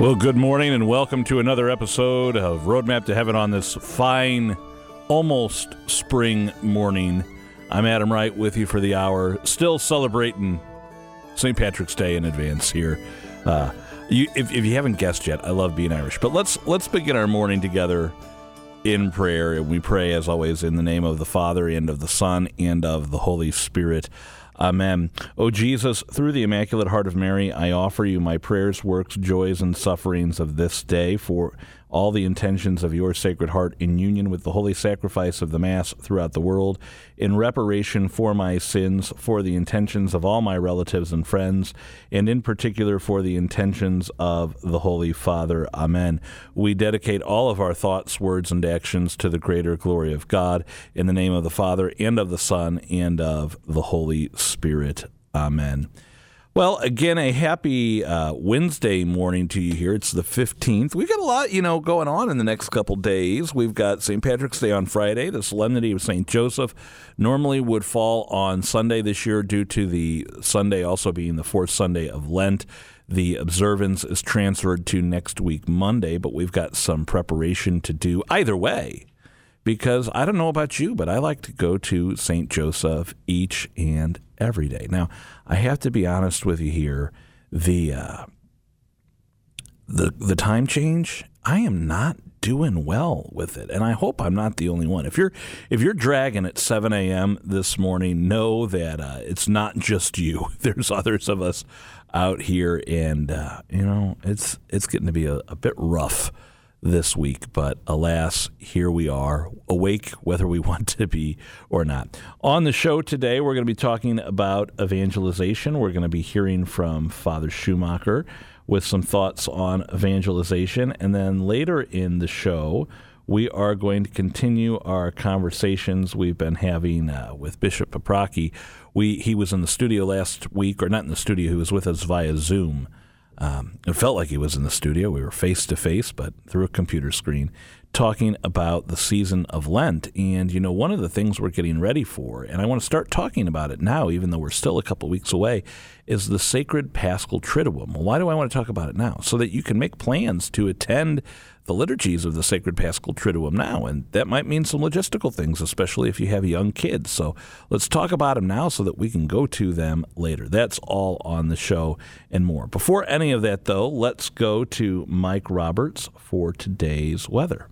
Well, good morning and welcome to another episode of Roadmap to Heaven on this fine, almost spring morning. I'm Adam Wright with you for the hour, still celebrating St. Patrick's Day in advance here. Uh, you, if, if you haven't guessed yet, I love being Irish. But let's let's begin our morning together in prayer, and we pray as always in the name of the Father and of the Son and of the Holy Spirit. Amen. O Jesus, through the Immaculate Heart of Mary, I offer you my prayers, works, joys, and sufferings of this day for all the intentions of your Sacred Heart in union with the holy sacrifice of the Mass throughout the world, in reparation for my sins, for the intentions of all my relatives and friends, and in particular for the intentions of the Holy Father. Amen. We dedicate all of our thoughts, words, and actions to the greater glory of God, in the name of the Father, and of the Son, and of the Holy Spirit. Amen. Well, again, a happy uh, Wednesday morning to you here. It's the 15th. We've got a lot, you know, going on in the next couple days. We've got St. Patrick's Day on Friday. The Solemnity of St. Joseph normally would fall on Sunday this year due to the Sunday also being the fourth Sunday of Lent. The observance is transferred to next week, Monday, but we've got some preparation to do either way because I don't know about you, but I like to go to St. Joseph each and every day. Now, I have to be honest with you here. The uh, the the time change, I am not doing well with it, and I hope I'm not the only one. If you're if you're dragging at 7 a.m. this morning, know that uh, it's not just you. There's others of us out here, and uh, you know it's it's getting to be a, a bit rough this week, but alas, here we are, awake whether we want to be or not. On the show today, we're going to be talking about evangelization. We're going to be hearing from Father Schumacher with some thoughts on evangelization. And then later in the show, we are going to continue our conversations we've been having uh, with Bishop Paprocki. We, he was in the studio last week, or not in the studio, he was with us via Zoom um, it felt like he was in the studio. We were face to face, but through a computer screen, talking about the season of Lent. And, you know, one of the things we're getting ready for, and I want to start talking about it now, even though we're still a couple weeks away, is the sacred Paschal Triduum. Well, why do I want to talk about it now? So that you can make plans to attend the liturgies of the Sacred Paschal Triduum now, and that might mean some logistical things, especially if you have young kids. So let's talk about them now so that we can go to them later. That's all on the show and more. Before any of that, though, let's go to Mike Roberts for today's weather.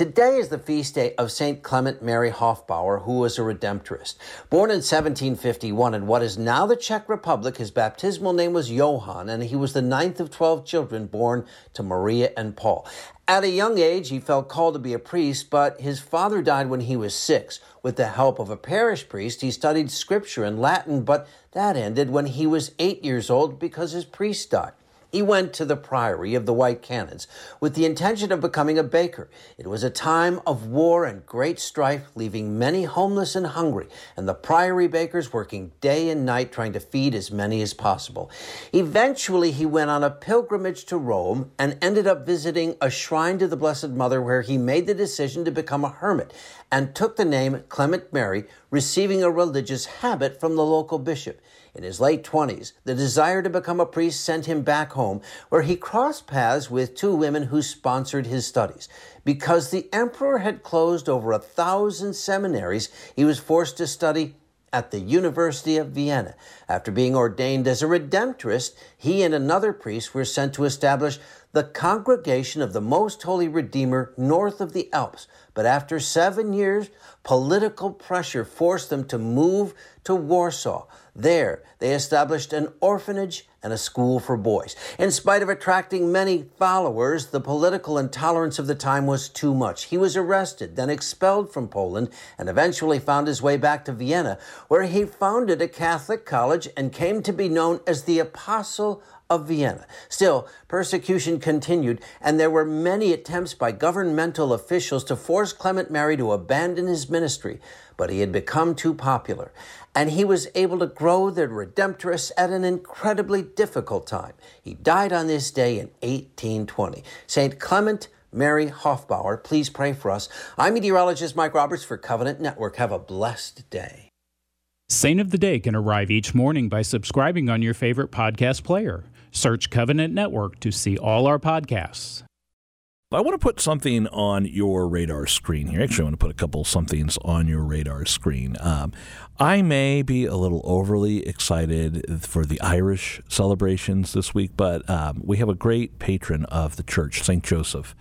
Today is the feast day of St. Clement Mary Hofbauer, who was a Redemptorist. Born in 1751 in what is now the Czech Republic, his baptismal name was Johann, and he was the ninth of 12 children born to Maria and Paul. At a young age, he felt called to be a priest, but his father died when he was six. With the help of a parish priest, he studied scripture and Latin, but that ended when he was eight years old because his priest died. He went to the priory of the White Canons with the intention of becoming a baker. It was a time of war and great strife, leaving many homeless and hungry, and the priory bakers working day and night trying to feed as many as possible. Eventually, he went on a pilgrimage to Rome and ended up visiting a shrine to the Blessed Mother where he made the decision to become a hermit and took the name Clement Mary, receiving a religious habit from the local bishop. In his late 20s, the desire to become a priest sent him back home, where he crossed paths with two women who sponsored his studies. Because the emperor had closed over a thousand seminaries, he was forced to study at the University of Vienna. After being ordained as a Redemptorist, he and another priest were sent to establish the Congregation of the Most Holy Redeemer north of the Alps. But after seven years, political pressure forced them to move to Warsaw. There, they established an orphanage and a school for boys. In spite of attracting many followers, the political intolerance of the time was too much. He was arrested, then expelled from Poland, and eventually found his way back to Vienna, where he founded a Catholic college and came to be known as the Apostle of Vienna. Still, persecution continued, and there were many attempts by governmental officials to force Clement Mary to abandon his ministry, but he had become too popular, and he was able to grow the Redemptorists at an incredibly difficult time. He died on this day in 1820. St. Clement Mary Hofbauer, please pray for us. I'm meteorologist Mike Roberts for Covenant Network. Have a blessed day. Saint of the Day can arrive each morning by subscribing on your favorite podcast player. Search Covenant Network to see all our podcasts. I want to put something on your radar screen here. Actually, I want to put a couple somethings on your radar screen. Um, I may be a little overly excited for the Irish celebrations this week, but um, we have a great patron of the church, St. Joseph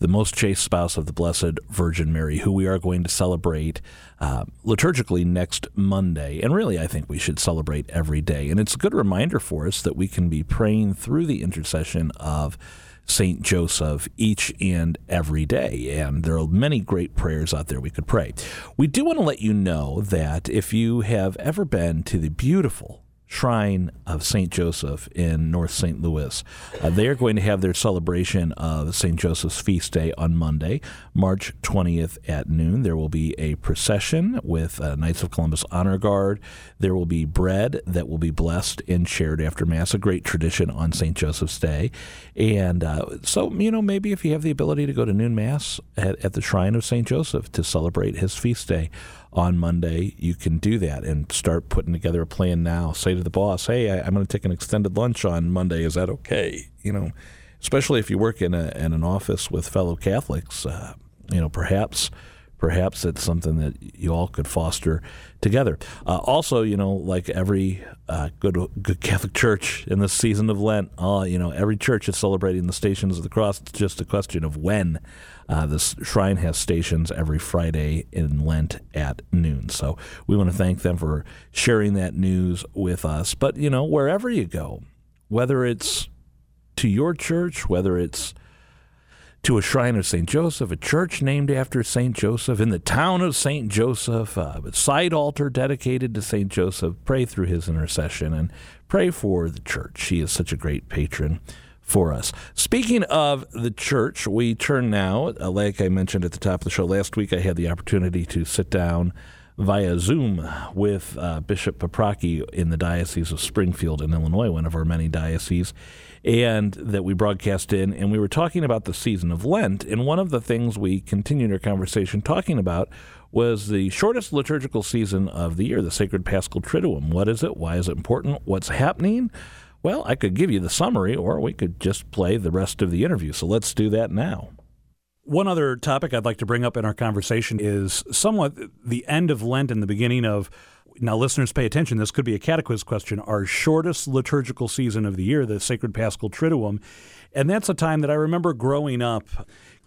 the most chaste spouse of the Blessed Virgin Mary, who we are going to celebrate uh, liturgically next Monday. And really, I think we should celebrate every day. And it's a good reminder for us that we can be praying through the intercession of St. Joseph each and every day. And there are many great prayers out there we could pray. We do want to let you know that if you have ever been to the beautiful shrine of St. Joseph in North St. Louis. Uh, they are going to have their celebration of St. Joseph's feast day on Monday, March 20th at noon. There will be a procession with uh, Knights of Columbus Honor Guard. There will be bread that will be blessed and shared after Mass, a great tradition on St. Joseph's Day. And uh, so, you know, maybe if you have the ability to go to noon Mass at, at the shrine of St. Joseph to celebrate his feast day, on Monday, you can do that and start putting together a plan now. Say to the boss, "Hey, I, am going to take an extended lunch on Monday. Is that okay?" You know, especially if you work in a in an office with fellow Catholics. Uh, you know, perhaps perhaps it's something that you all could foster together. Uh, also, you know, like every uh, good good Catholic church in this season of Lent, uh, you know, every church is celebrating the Stations of the Cross. It's just a question of when. Uh, this shrine has stations every Friday in Lent at noon. So we want to thank them for sharing that news with us. But, you know, wherever you go, whether it's to your church, whether it's to a shrine of St. Joseph, a church named after St. Joseph, in the town of St. Joseph, a side altar dedicated to St. Joseph. Pray through his intercession and pray for the church. He is such a great patron for us. Speaking of the church, we turn now, uh, like I mentioned at the top of the show last week, I had the opportunity to sit down via Zoom with uh, Bishop Paprocki in the Diocese of Springfield in Illinois, one of our many dioceses, and that we broadcast in. And we were talking about the season of Lent. And one of the things we continued our conversation talking about was the shortest liturgical season of the year, the Sacred Paschal Triduum. What is it? Why is it important? What's happening? Well, I could give you the summary, or we could just play the rest of the interview. So let's do that now. One other topic I'd like to bring up in our conversation is somewhat the end of Lent and the beginning of. Now, listeners, pay attention. This could be a catequiz question. Our shortest liturgical season of the year, the Sacred Paschal Triduum. And that's a time that I remember growing up.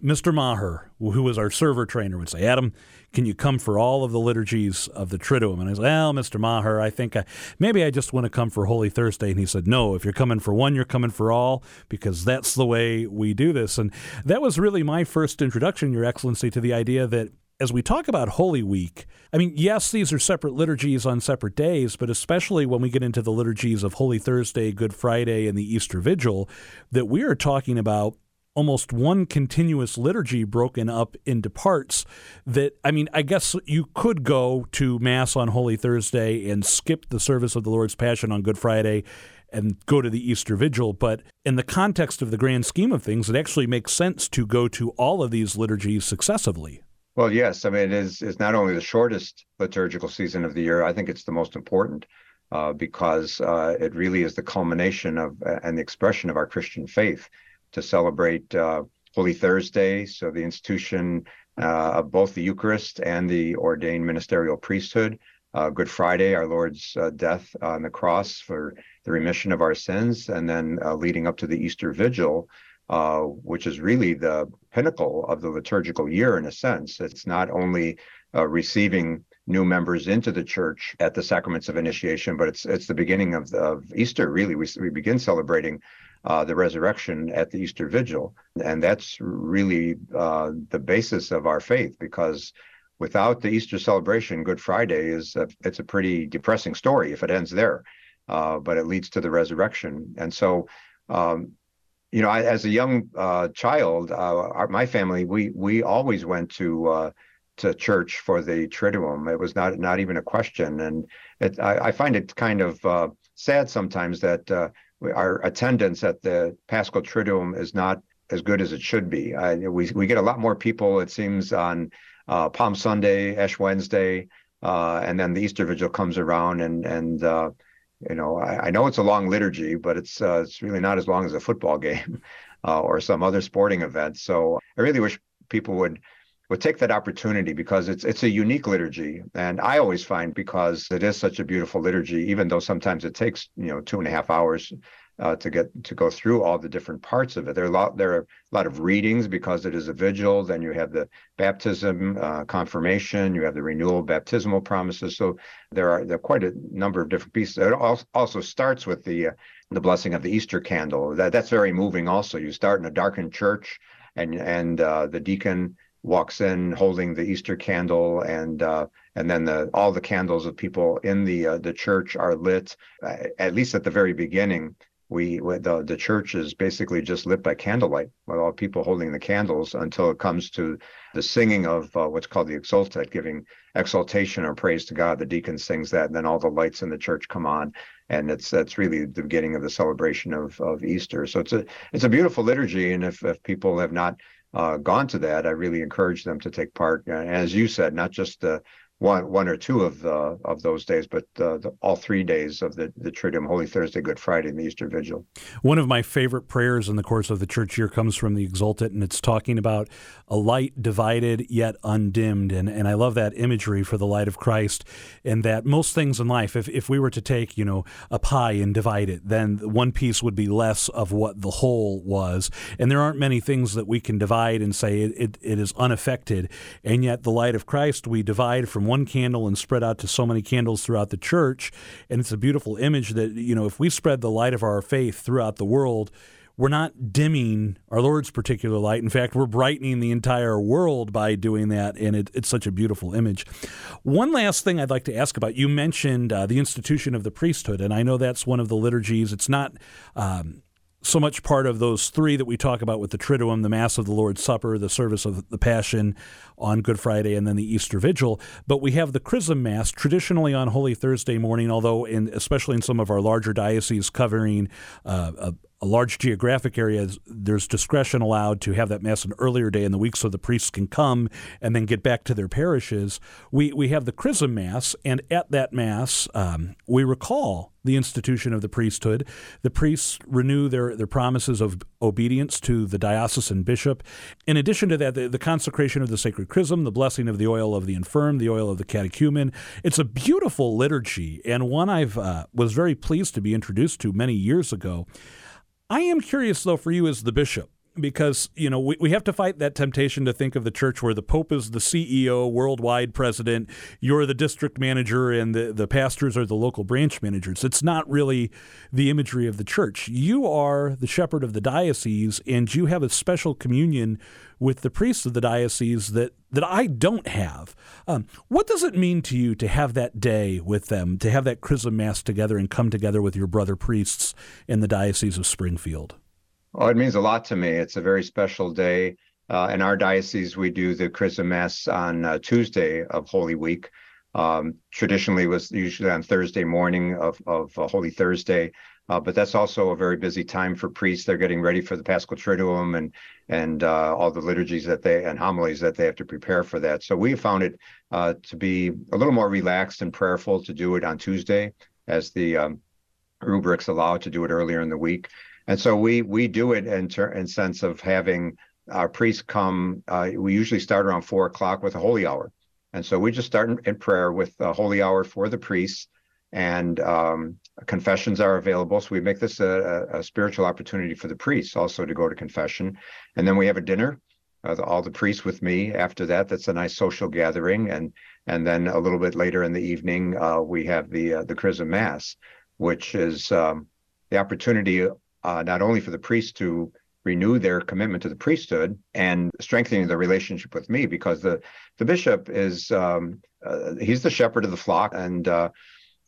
Mr. Maher, who was our server trainer, would say, Adam, can you come for all of the liturgies of the Triduum? And I said, well, Mr. Maher, I think I, maybe I just want to come for Holy Thursday. And he said, no, if you're coming for one, you're coming for all, because that's the way we do this. And that was really my first introduction, Your Excellency, to the idea that as we talk about Holy Week, I mean, yes, these are separate liturgies on separate days, but especially when we get into the liturgies of Holy Thursday, Good Friday, and the Easter Vigil, that we are talking about almost one continuous liturgy broken up into parts that I mean I guess you could go to mass on Holy Thursday and skip the service of the Lord's Passion on Good Friday and go to the Easter Vigil but in the context of the grand scheme of things it actually makes sense to go to all of these liturgies successively. Well, yes, I mean it is is not only the shortest liturgical season of the year, I think it's the most important. Uh, because uh, it really is the culmination of uh, and the expression of our Christian faith to celebrate uh, Holy Thursday, so the institution uh, of both the Eucharist and the ordained ministerial priesthood. Uh, Good Friday, our Lord's uh, death on the cross for the remission of our sins, and then uh, leading up to the Easter Vigil, uh, which is really the pinnacle of the liturgical year in a sense. It's not only receiving new members into the church at the sacraments of initiation, but it's it's the beginning of, of Easter. Really, we we begin celebrating uh, the resurrection at the Easter Vigil. And that's really uh, the basis of our faith because without the Easter celebration, Good Friday is a, it's a pretty depressing story if it ends there, uh, but it leads to the resurrection. And so, um, you know, I, as a young uh, child, uh, our, my family we we always went to uh, to church for the Triduum. It was not not even a question, and it, I, I, find it kind of sad sometimes that our attendance at the Paschal Triduum is not as good as it should be. I, we we get a lot more people, it seems, on uh, Palm Sunday, Ash Wednesday, uh, and then the Easter Vigil comes around, and and uh, You know, I, I know it's a long liturgy, but it's uh, it's really not as long as a football game uh, or some other sporting event. So I really wish people would would take that opportunity because it's it's a unique liturgy, and I always find because it is such a beautiful liturgy, even though sometimes it takes you know two and a half hours uh, to get to go through all the different parts of it. There are a lot there are a lot of readings because it is a vigil. Then you have the baptism, uh, confirmation. You have the renewal baptismal promises. So there are there are quite a number of different pieces. It also starts with the uh, the blessing of the Easter candle. That that's very moving. Also, you start in a darkened church, and and uh, the deacon walks in holding the Easter candle and uh, and then the all the candles of people in the uh, the church are lit uh, at least at the very beginning we the the church is basically just lit by candlelight with all people holding the candles until it comes to the singing of uh, what's called the exsultet, giving exaltation or praise to God. The deacon sings that, and then all the lights in the church come on, and it's that's really the beginning of the celebration of of Easter. So it's a it's a beautiful liturgy, and if if people have not uh, gone to that, I really encourage them to take part. And as you said, not just the one one or two of the of those days, but uh, the, all three days of the the Triduum, Holy Thursday, Good Friday, and the Easter Vigil. One of my favorite prayers in the course of the church year comes from the Exsultet, and it's talking about a light divided yet undimmed, and and I love that imagery for the light of Christ, and that most things in life, if if we were to take you know a pie and divide it, then one piece would be less of what the whole was, and there aren't many things that we can divide and say it, it, it is unaffected, and yet the light of Christ we divide from one candle and spread out to so many candles throughout the church. And it's a beautiful image that, you know, if we spread the light of our faith throughout the world, we're not dimming our Lord's particular light. In fact, we're brightening the entire world by doing that, and it, it's such a beautiful image. One last thing I'd like to ask about you mentioned uh, the institution of the priesthood, and I know that's one of the liturgies. It's not. Um, so much part of those three that we talk about with the Triduum, the Mass of the Lord's Supper, the service of the Passion on Good Friday, and then the Easter Vigil. But we have the Chrism Mass traditionally on Holy Thursday morning, although in especially in some of our larger dioceses covering uh, a, a large geographic area, there's discretion allowed to have that mass an earlier day in the week so the priests can come and then get back to their parishes. We, we have the Chrism Mass, and at that Mass, um, we recall the institution of the priesthood. The priests renew their, their promises of obedience to the diocesan bishop. In addition to that, the, the consecration of the sacred chrism, the blessing of the oil of the infirm, the oil of the catechumen. It's a beautiful liturgy, and one I've uh, was very pleased to be introduced to many years ago. I am curious, though, for you as the bishop, because you know we, we have to fight that temptation to think of the church where the pope is the ceo worldwide president you're the district manager and the, the pastors are the local branch managers. It's not really the imagery of the church. You are the shepherd of the diocese and you have a special communion with the priests of the diocese that that I don't have. Um, what does it mean to you to have that day with them, to have that chrism mass together and come together with your brother priests in the diocese of Springfield? Oh, it means a lot to me. It's a very special day. Uh, in our diocese, we do the chrism mass on uh, Tuesday of Holy Week. Um, traditionally, was usually on Thursday morning of of uh, Holy Thursday. Uh, but that's also a very busy time for priests. They're getting ready for the Paschal Triduum and and uh, all the liturgies that they and homilies that they have to prepare for that. So we found it uh, to be a little more relaxed and prayerful to do it on Tuesday, as the um, rubrics allow to do it earlier in the week. And so we we do it in ter- in sense of having our priests come. Uh, we usually start around four o'clock with a holy hour, and so we just start in, in prayer with a holy hour for the priests and um, confessions are available. So we make this a, a, spiritual opportunity for the priests also to go to confession, and then we have a dinner. Uh, all the priests with me. After that, that's a nice social gathering, and and then a little bit later in the evening, uh, we have the uh, the Chrism Mass, which is um, the opportunity uh, not only for the priests to renew their commitment to the priesthood and strengthening the relationship with me, because the the bishop is um, uh, he's the shepherd of the flock, and uh,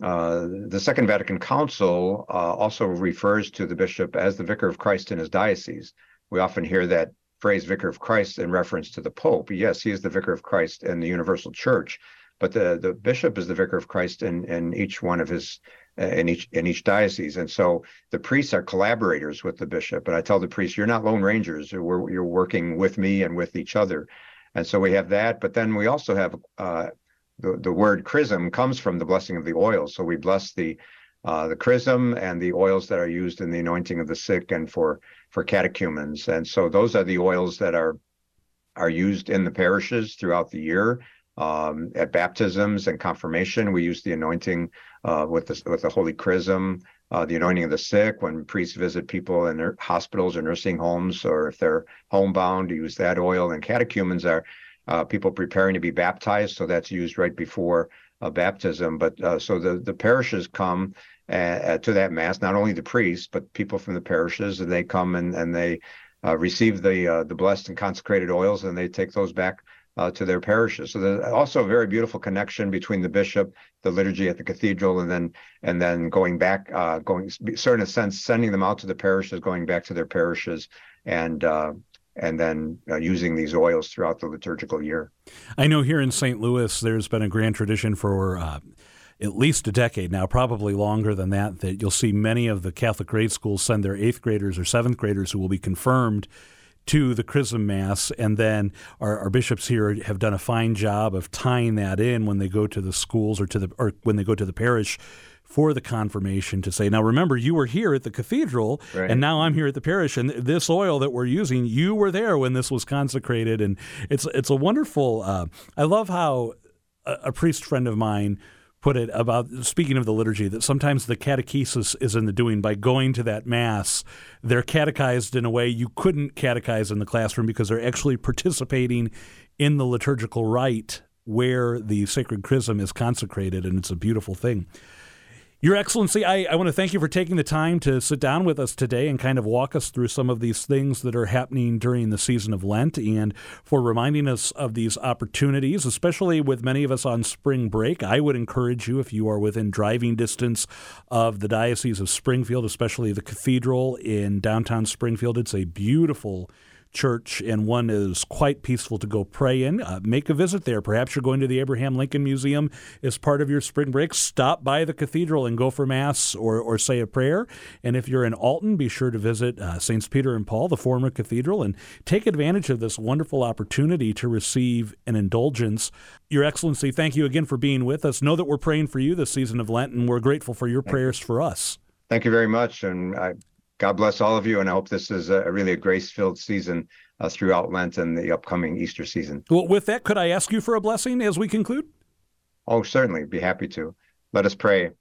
uh, the Second Vatican Council uh, also refers to the bishop as the vicar of Christ in his diocese. We often hear that phrase vicar of Christ in reference to the Pope. Yes, he is the vicar of Christ in the universal church, but the, the bishop is the vicar of Christ in, in each one of his in each in each diocese. And so the priests are collaborators with the bishop. And I tell the priests, you're not lone rangers. We're, you're working with me and with each other. And so we have that. But then we also have uh, the, the word chrism comes from the blessing of the oil. So we bless the uh, the chrism and the oils that are used in the anointing of the sick and for for catechumens. And so those are the oils that are are used in the parishes throughout the year. Um, at baptisms and confirmation, we use the anointing uh, with the with the holy chrism, uh, the anointing of the sick. When priests visit people in their hospitals or nursing homes, or if they're homebound, use that oil. And catechumens are uh, people preparing to be baptized, so that's used right before uh, baptism. But uh, so the the parishes come uh, to that mass, not only the priests but people from the parishes, and they come and and they uh, receive the uh, the blessed and consecrated oils, and they take those back uh, to their parishes. So there's also a very beautiful connection between the bishop, the liturgy at the cathedral, and then and then going back, uh, going certain sense, sending them out to the parishes, going back to their parishes, and uh, and then uh, using these oils throughout the liturgical year. I know here in St. Louis, there's been a grand tradition for uh, at least a decade now, probably longer than that, that you'll see many of the Catholic grade schools send their eighth graders or seventh graders who will be confirmed to the chrism mass and then our, our, bishops here have done a fine job of tying that in when they go to the schools or to the or when they go to the parish for the confirmation to say now remember you were here at the cathedral right. and now I'm here at the parish and this oil that we're using you were there when this was consecrated. And it's it's a wonderful uh, I love how a, a priest friend of mine put it about speaking of the liturgy that sometimes the catechesis is in the doing by going to that mass. They're catechized in a way you couldn't catechize in the classroom because they're actually participating in the liturgical rite where the sacred chrism is consecrated and it's a beautiful thing your Excellency, I, I want to thank you for taking the time to sit down with us today and kind of walk us through some of these things that are happening during the season of Lent and for reminding us of these opportunities, especially with many of us on spring break. I would encourage you, if you are within driving distance of the Diocese of Springfield, especially the cathedral in downtown Springfield, it's a beautiful church and one is quite peaceful to go pray in. Uh, make a visit there. Perhaps you're going to the Abraham Lincoln Museum as part of your spring break. Stop by the cathedral and go for Mass or, or say a prayer. And if you're in Alton, be sure to visit uh, Saints Peter and Paul, the former cathedral, and take advantage of this wonderful opportunity to receive an indulgence. Your Excellency, thank you again for being with us. Know that we're praying for you this season of Lent, and we're grateful for your prayers for us. Thank you very much. And I God bless all of you, and I hope this is a, really a grace-filled season uh, throughout Lent and the upcoming Easter season. Well, with that, could I ask you for a blessing as we conclude? Oh, certainly, be happy to. Let us pray.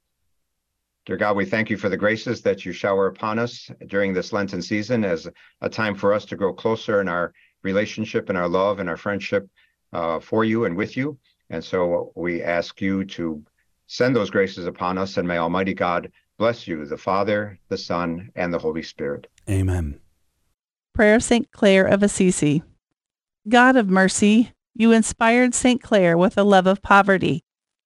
Dear God, we thank you for the graces that you shower upon us during this Lenten season as a time for us to grow closer in our relationship and our love and our friendship uh, for you and with you. And so we ask you to send those graces upon us, and may Almighty God Bless you, the Father, the Son, and the Holy Spirit. Amen. Prayer of St. Clare of Assisi. God of mercy, you inspired St. Clare with a love of poverty.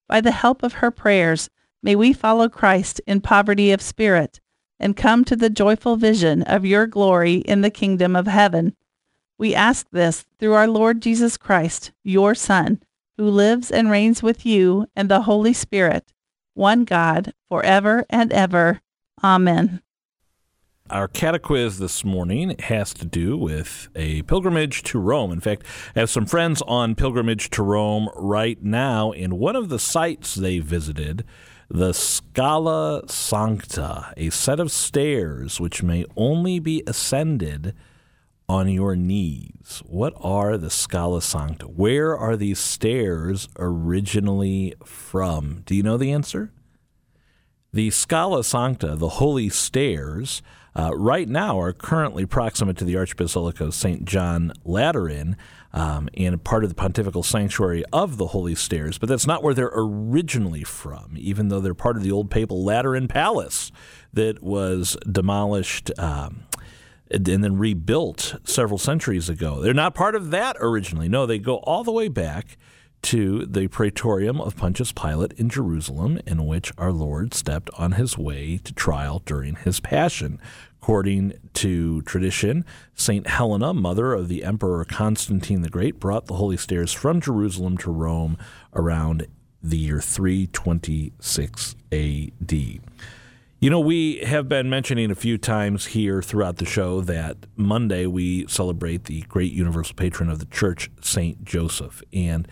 By the help of her prayers, may we follow Christ in poverty of spirit and come to the joyful vision of your glory in the kingdom of heaven. We ask this through our Lord Jesus Christ, your Son, who lives and reigns with you and the Holy Spirit one God, forever and ever. Amen. Our catequiz this morning has to do with a pilgrimage to Rome. In fact, I have some friends on pilgrimage to Rome right now, and one of the sites they visited, the Scala Sancta, a set of stairs which may only be ascended on your knees. What are the Scala Sancta? Where are these stairs originally from? Do you know the answer? The Scala Sancta, the Holy Stairs, uh, right now are currently proximate to the Archbasilica of St. John Lateran um, and part of the pontifical sanctuary of the Holy Stairs, but that's not where they're originally from, even though they're part of the old papal Lateran Palace that was demolished. Um, and then rebuilt several centuries ago. They're not part of that originally. No, they go all the way back to the praetorium of Pontius Pilate in Jerusalem, in which our Lord stepped on his way to trial during his passion. According to tradition, St. Helena, mother of the Emperor Constantine the Great, brought the holy stairs from Jerusalem to Rome around the year 326 AD. You know, we have been mentioning a few times here throughout the show that Monday we celebrate the great universal patron of the church, St. Joseph. And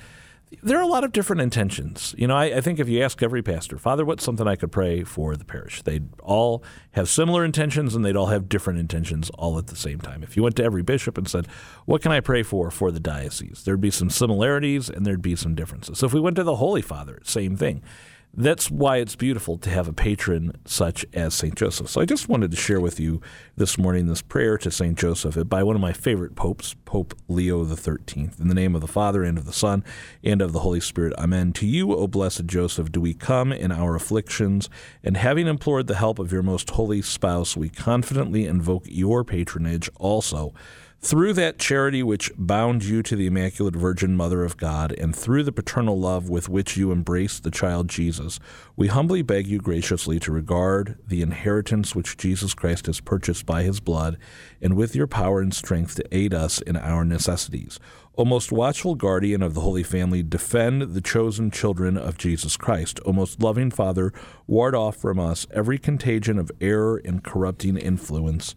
there are a lot of different intentions. You know, I, I, think if you ask every pastor, Father, what's something I could pray for the parish? They'd all have similar intentions and they'd all have different intentions all at the same time. If you went to every bishop and said, What can I pray for for the diocese? There'd be some similarities and there'd be some differences. So if we went to the Holy Father, same thing that's why it's beautiful to have a patron such as St. Joseph. So I just wanted to share with you this morning this prayer to St. Joseph by one of my favorite popes, Pope Leo XIII. In the name of the Father, and of the Son, and of the Holy Spirit. Amen. To you, O blessed Joseph, do we come in our afflictions, and having implored the help of your most holy spouse, we confidently invoke your patronage also through that charity which bound you to the Immaculate Virgin Mother of God, and through the paternal love with which you embraced the child Jesus, we humbly beg you graciously to regard the inheritance which Jesus Christ has purchased by his blood, and with your power and strength to aid us in our necessities. O most watchful guardian of the Holy Family, defend the chosen children of Jesus Christ. O most loving Father, ward off from us every contagion of error and corrupting influence.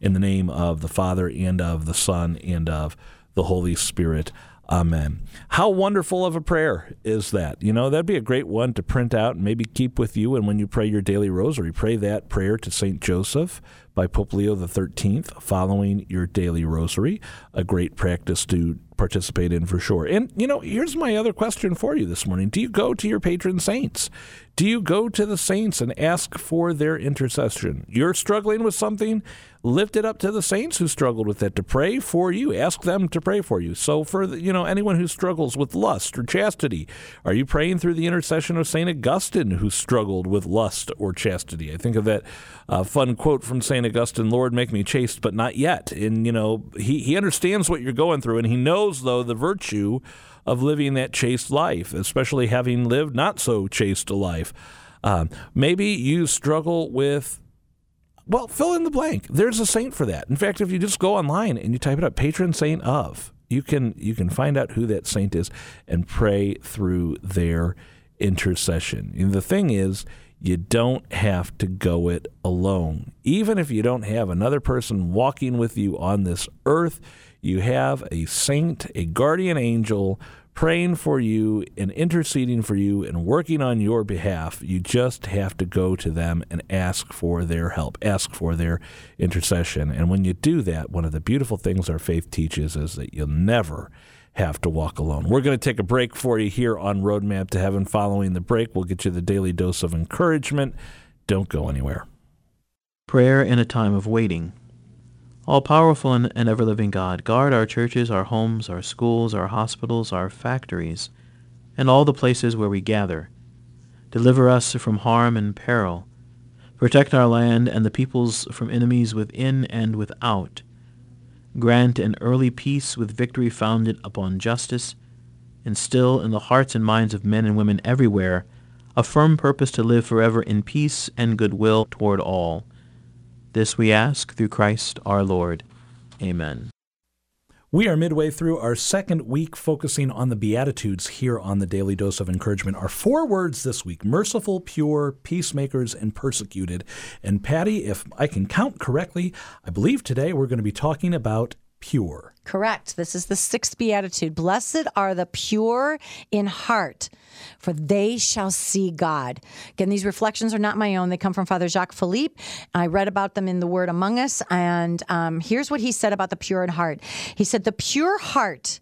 In the name of the Father, and of the Son, and of the Holy Spirit. Amen. How wonderful of a prayer is that? You know, that'd be a great one to print out and maybe keep with you. And when you pray your daily rosary, pray that prayer to St. Joseph by Pope Leo XIII following your daily rosary. A great practice to participate in for sure. And, you know, here's my other question for you this morning Do you go to your patron saints? Do you go to the saints and ask for their intercession? You're struggling with something? Lift it up to the saints who struggled with it to pray for you. Ask them to pray for you. So, for the, you know anyone who struggles with lust or chastity, are you praying through the intercession of Saint Augustine who struggled with lust or chastity? I think of that uh, fun quote from Saint Augustine: "Lord, make me chaste, but not yet." And you know he he understands what you're going through, and he knows though the virtue of living that chaste life, especially having lived not so chaste a life. Um, maybe you struggle with, well, fill in the blank. There's a saint for that. In fact, if you just go online and you type it up, patron saint of, you can you can find out who that saint is and pray through their intercession. And the thing is, you don't have to go it alone. Even if you don't have another person walking with you on this earth, you have a saint, a guardian angel praying for you and interceding for you and working on your behalf. You just have to go to them and ask for their help, ask for their intercession. And when you do that, one of the beautiful things our faith teaches is that you'll never have to walk alone. We're going to take a break for you here on Roadmap to Heaven. Following the break, we'll get you the daily dose of encouragement. Don't go anywhere. Prayer in a time of waiting. All powerful and, and ever living God, guard our churches, our homes, our schools, our hospitals, our factories, and all the places where we gather. Deliver us from harm and peril. Protect our land and the peoples from enemies within and without. Grant an early peace with victory founded upon justice. Instill in the hearts and minds of men and women everywhere a firm purpose to live forever in peace and goodwill toward all. This we ask through Christ our Lord. Amen. We are midway through our second week focusing on the Beatitudes here on the Daily Dose of Encouragement. Our four words this week merciful, pure, peacemakers, and persecuted. And Patty, if I can count correctly, I believe today we're going to be talking about pure. Correct. This is the sixth beatitude. Blessed are the pure in heart, for they shall see God. Again, these reflections are not my own. They come from Father Jacques Philippe. I read about them in the Word Among Us. And um, here's what he said about the pure in heart He said, The pure heart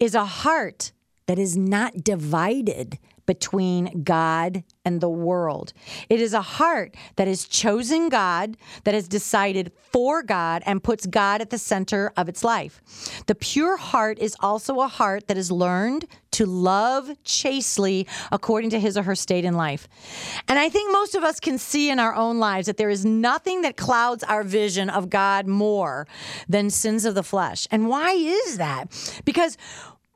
is a heart that is not divided between God and the world. It is a heart that has chosen God, that has decided for God, and puts God at the center of its life. The pure heart is also a heart that has learned to love chastely according to his or her state in life. And I think most of us can see in our own lives that there is nothing that clouds our vision of God more than sins of the flesh. And why is that? Because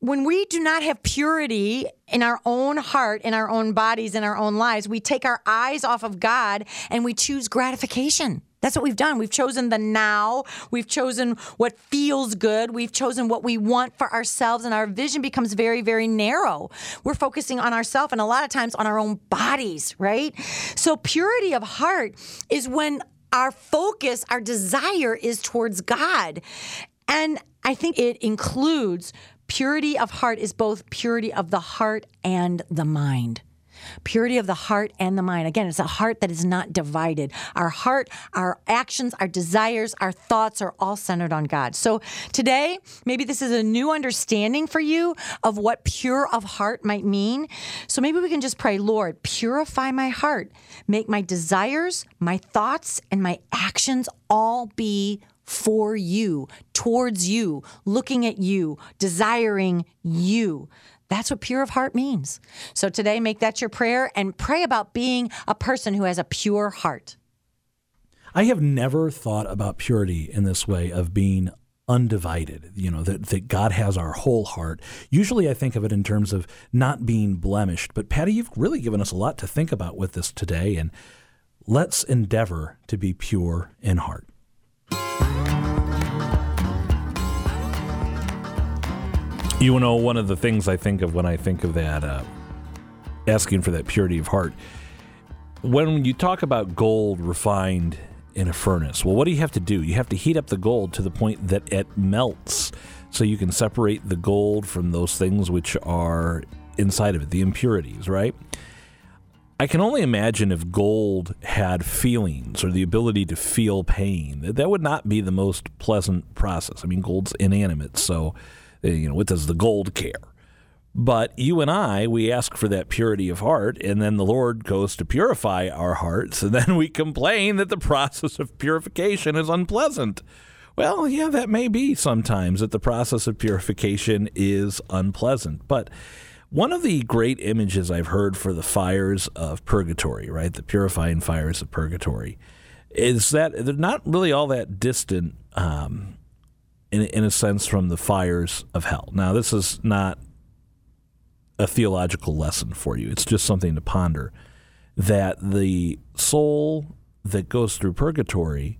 when we do not have purity in our own heart, in our own bodies, in our own lives, we take our eyes off of God and we choose gratification. That's what we've done. We've chosen the now. We've chosen what feels good. We've chosen what we want for ourselves, and our vision becomes very, very narrow. We're focusing on ourselves and a lot of times on our own bodies, right? So, purity of heart is when our focus, our desire is towards God. And I think it includes purity of heart is both purity of the heart and the mind. Purity of the heart and the mind. Again, it's a heart that is not divided. Our heart, our actions, our desires, our thoughts are all centered on God. So today, maybe this is a new understanding for you of what pure of heart might mean. So maybe we can just pray, Lord, purify my heart. Make my desires, my thoughts, and my actions all be for you, towards you, looking at you, desiring you. That's what pure of heart means. So today, make that your prayer and pray about being a person who has a pure heart. I have never thought about purity in this way of being undivided, you know, that, that God has our whole heart. Usually I think of it in terms of not being blemished. But Patty, you've really given us a lot to think about with this today. And let's endeavor to be pure in heart. You know, one of the things I think of when I think of that, uh, asking for that purity of heart, when you talk about gold refined in a furnace, well, what do you have to do? You have to heat up the gold to the point that it melts so you can separate the gold from those things which are inside of it, the impurities, right? I can only imagine if gold had feelings or the ability to feel pain. That would not be the most pleasant process. I mean, gold's inanimate, so uh, you know, what does the gold care? But you and I, we ask for that purity of heart, and then the Lord goes to purify our hearts, and then we complain that the process of purification is unpleasant. Well, yeah, that may be sometimes that the process of purification is unpleasant. But one of the great images I've heard for the fires of purgatory, right, the purifying fires of purgatory, is that they're not really all that distant um, in, in a sense, from the fires of hell. Now, this is not a theological lesson for you, it's just something to ponder that the soul that goes through purgatory,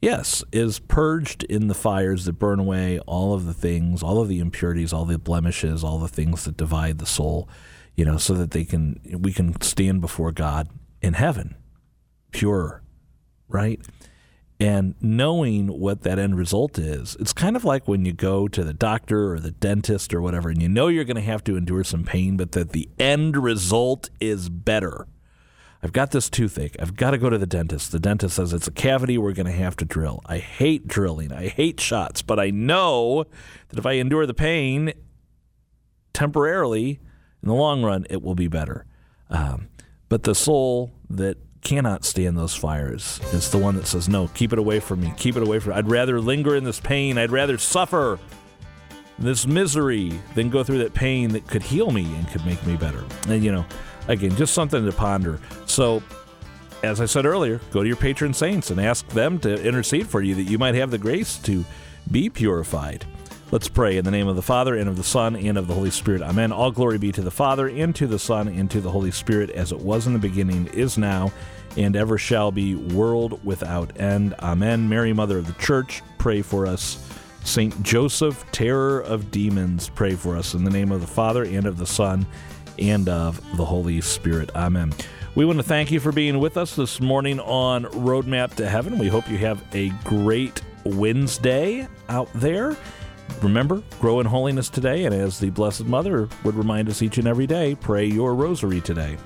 yes, is purged in the fires that burn away all of the things, all of the impurities, all the blemishes, all the things that divide the soul, you know, so that they can we can stand before God in heaven, pure, right? and knowing what that end result is, it's kind of like when you go to the doctor or the dentist or whatever, and you know you're going to have to endure some pain, but that the end result is better. I've got this toothache. I've got to go to the dentist. The dentist says it's a cavity we're going to have to drill. I hate drilling. I hate shots, but I know that if I endure the pain temporarily, in the long run, it will be better. Um, but the soul that cannot stand those fires. It's the one that says, No, keep it away from me. Keep it away from me. I'd rather linger in this pain. I'd rather suffer this misery than go through that pain that could heal me and could make me better. And, you know, again, just something to ponder. So, as I said earlier, go to your patron saints and ask them to intercede for you that you might have the grace to be purified. Let's pray in the name of the Father, and of the Son, and of the Holy Spirit. Amen. All glory be to the Father, and to the Son, and to the Holy Spirit, as it was in the beginning, is now, and ever shall be, world without end. Amen. Mary, Mother of the Church, pray for us. Saint Joseph, terror of demons, pray for us. In the name of the Father, and of the Son, and of the Holy Spirit. Amen. We want to thank you for being with us this morning on Roadmap to Heaven. We hope you have a great Wednesday out there. Remember, grow in holiness today, and as the Blessed Mother would remind us each and every day, pray your rosary today.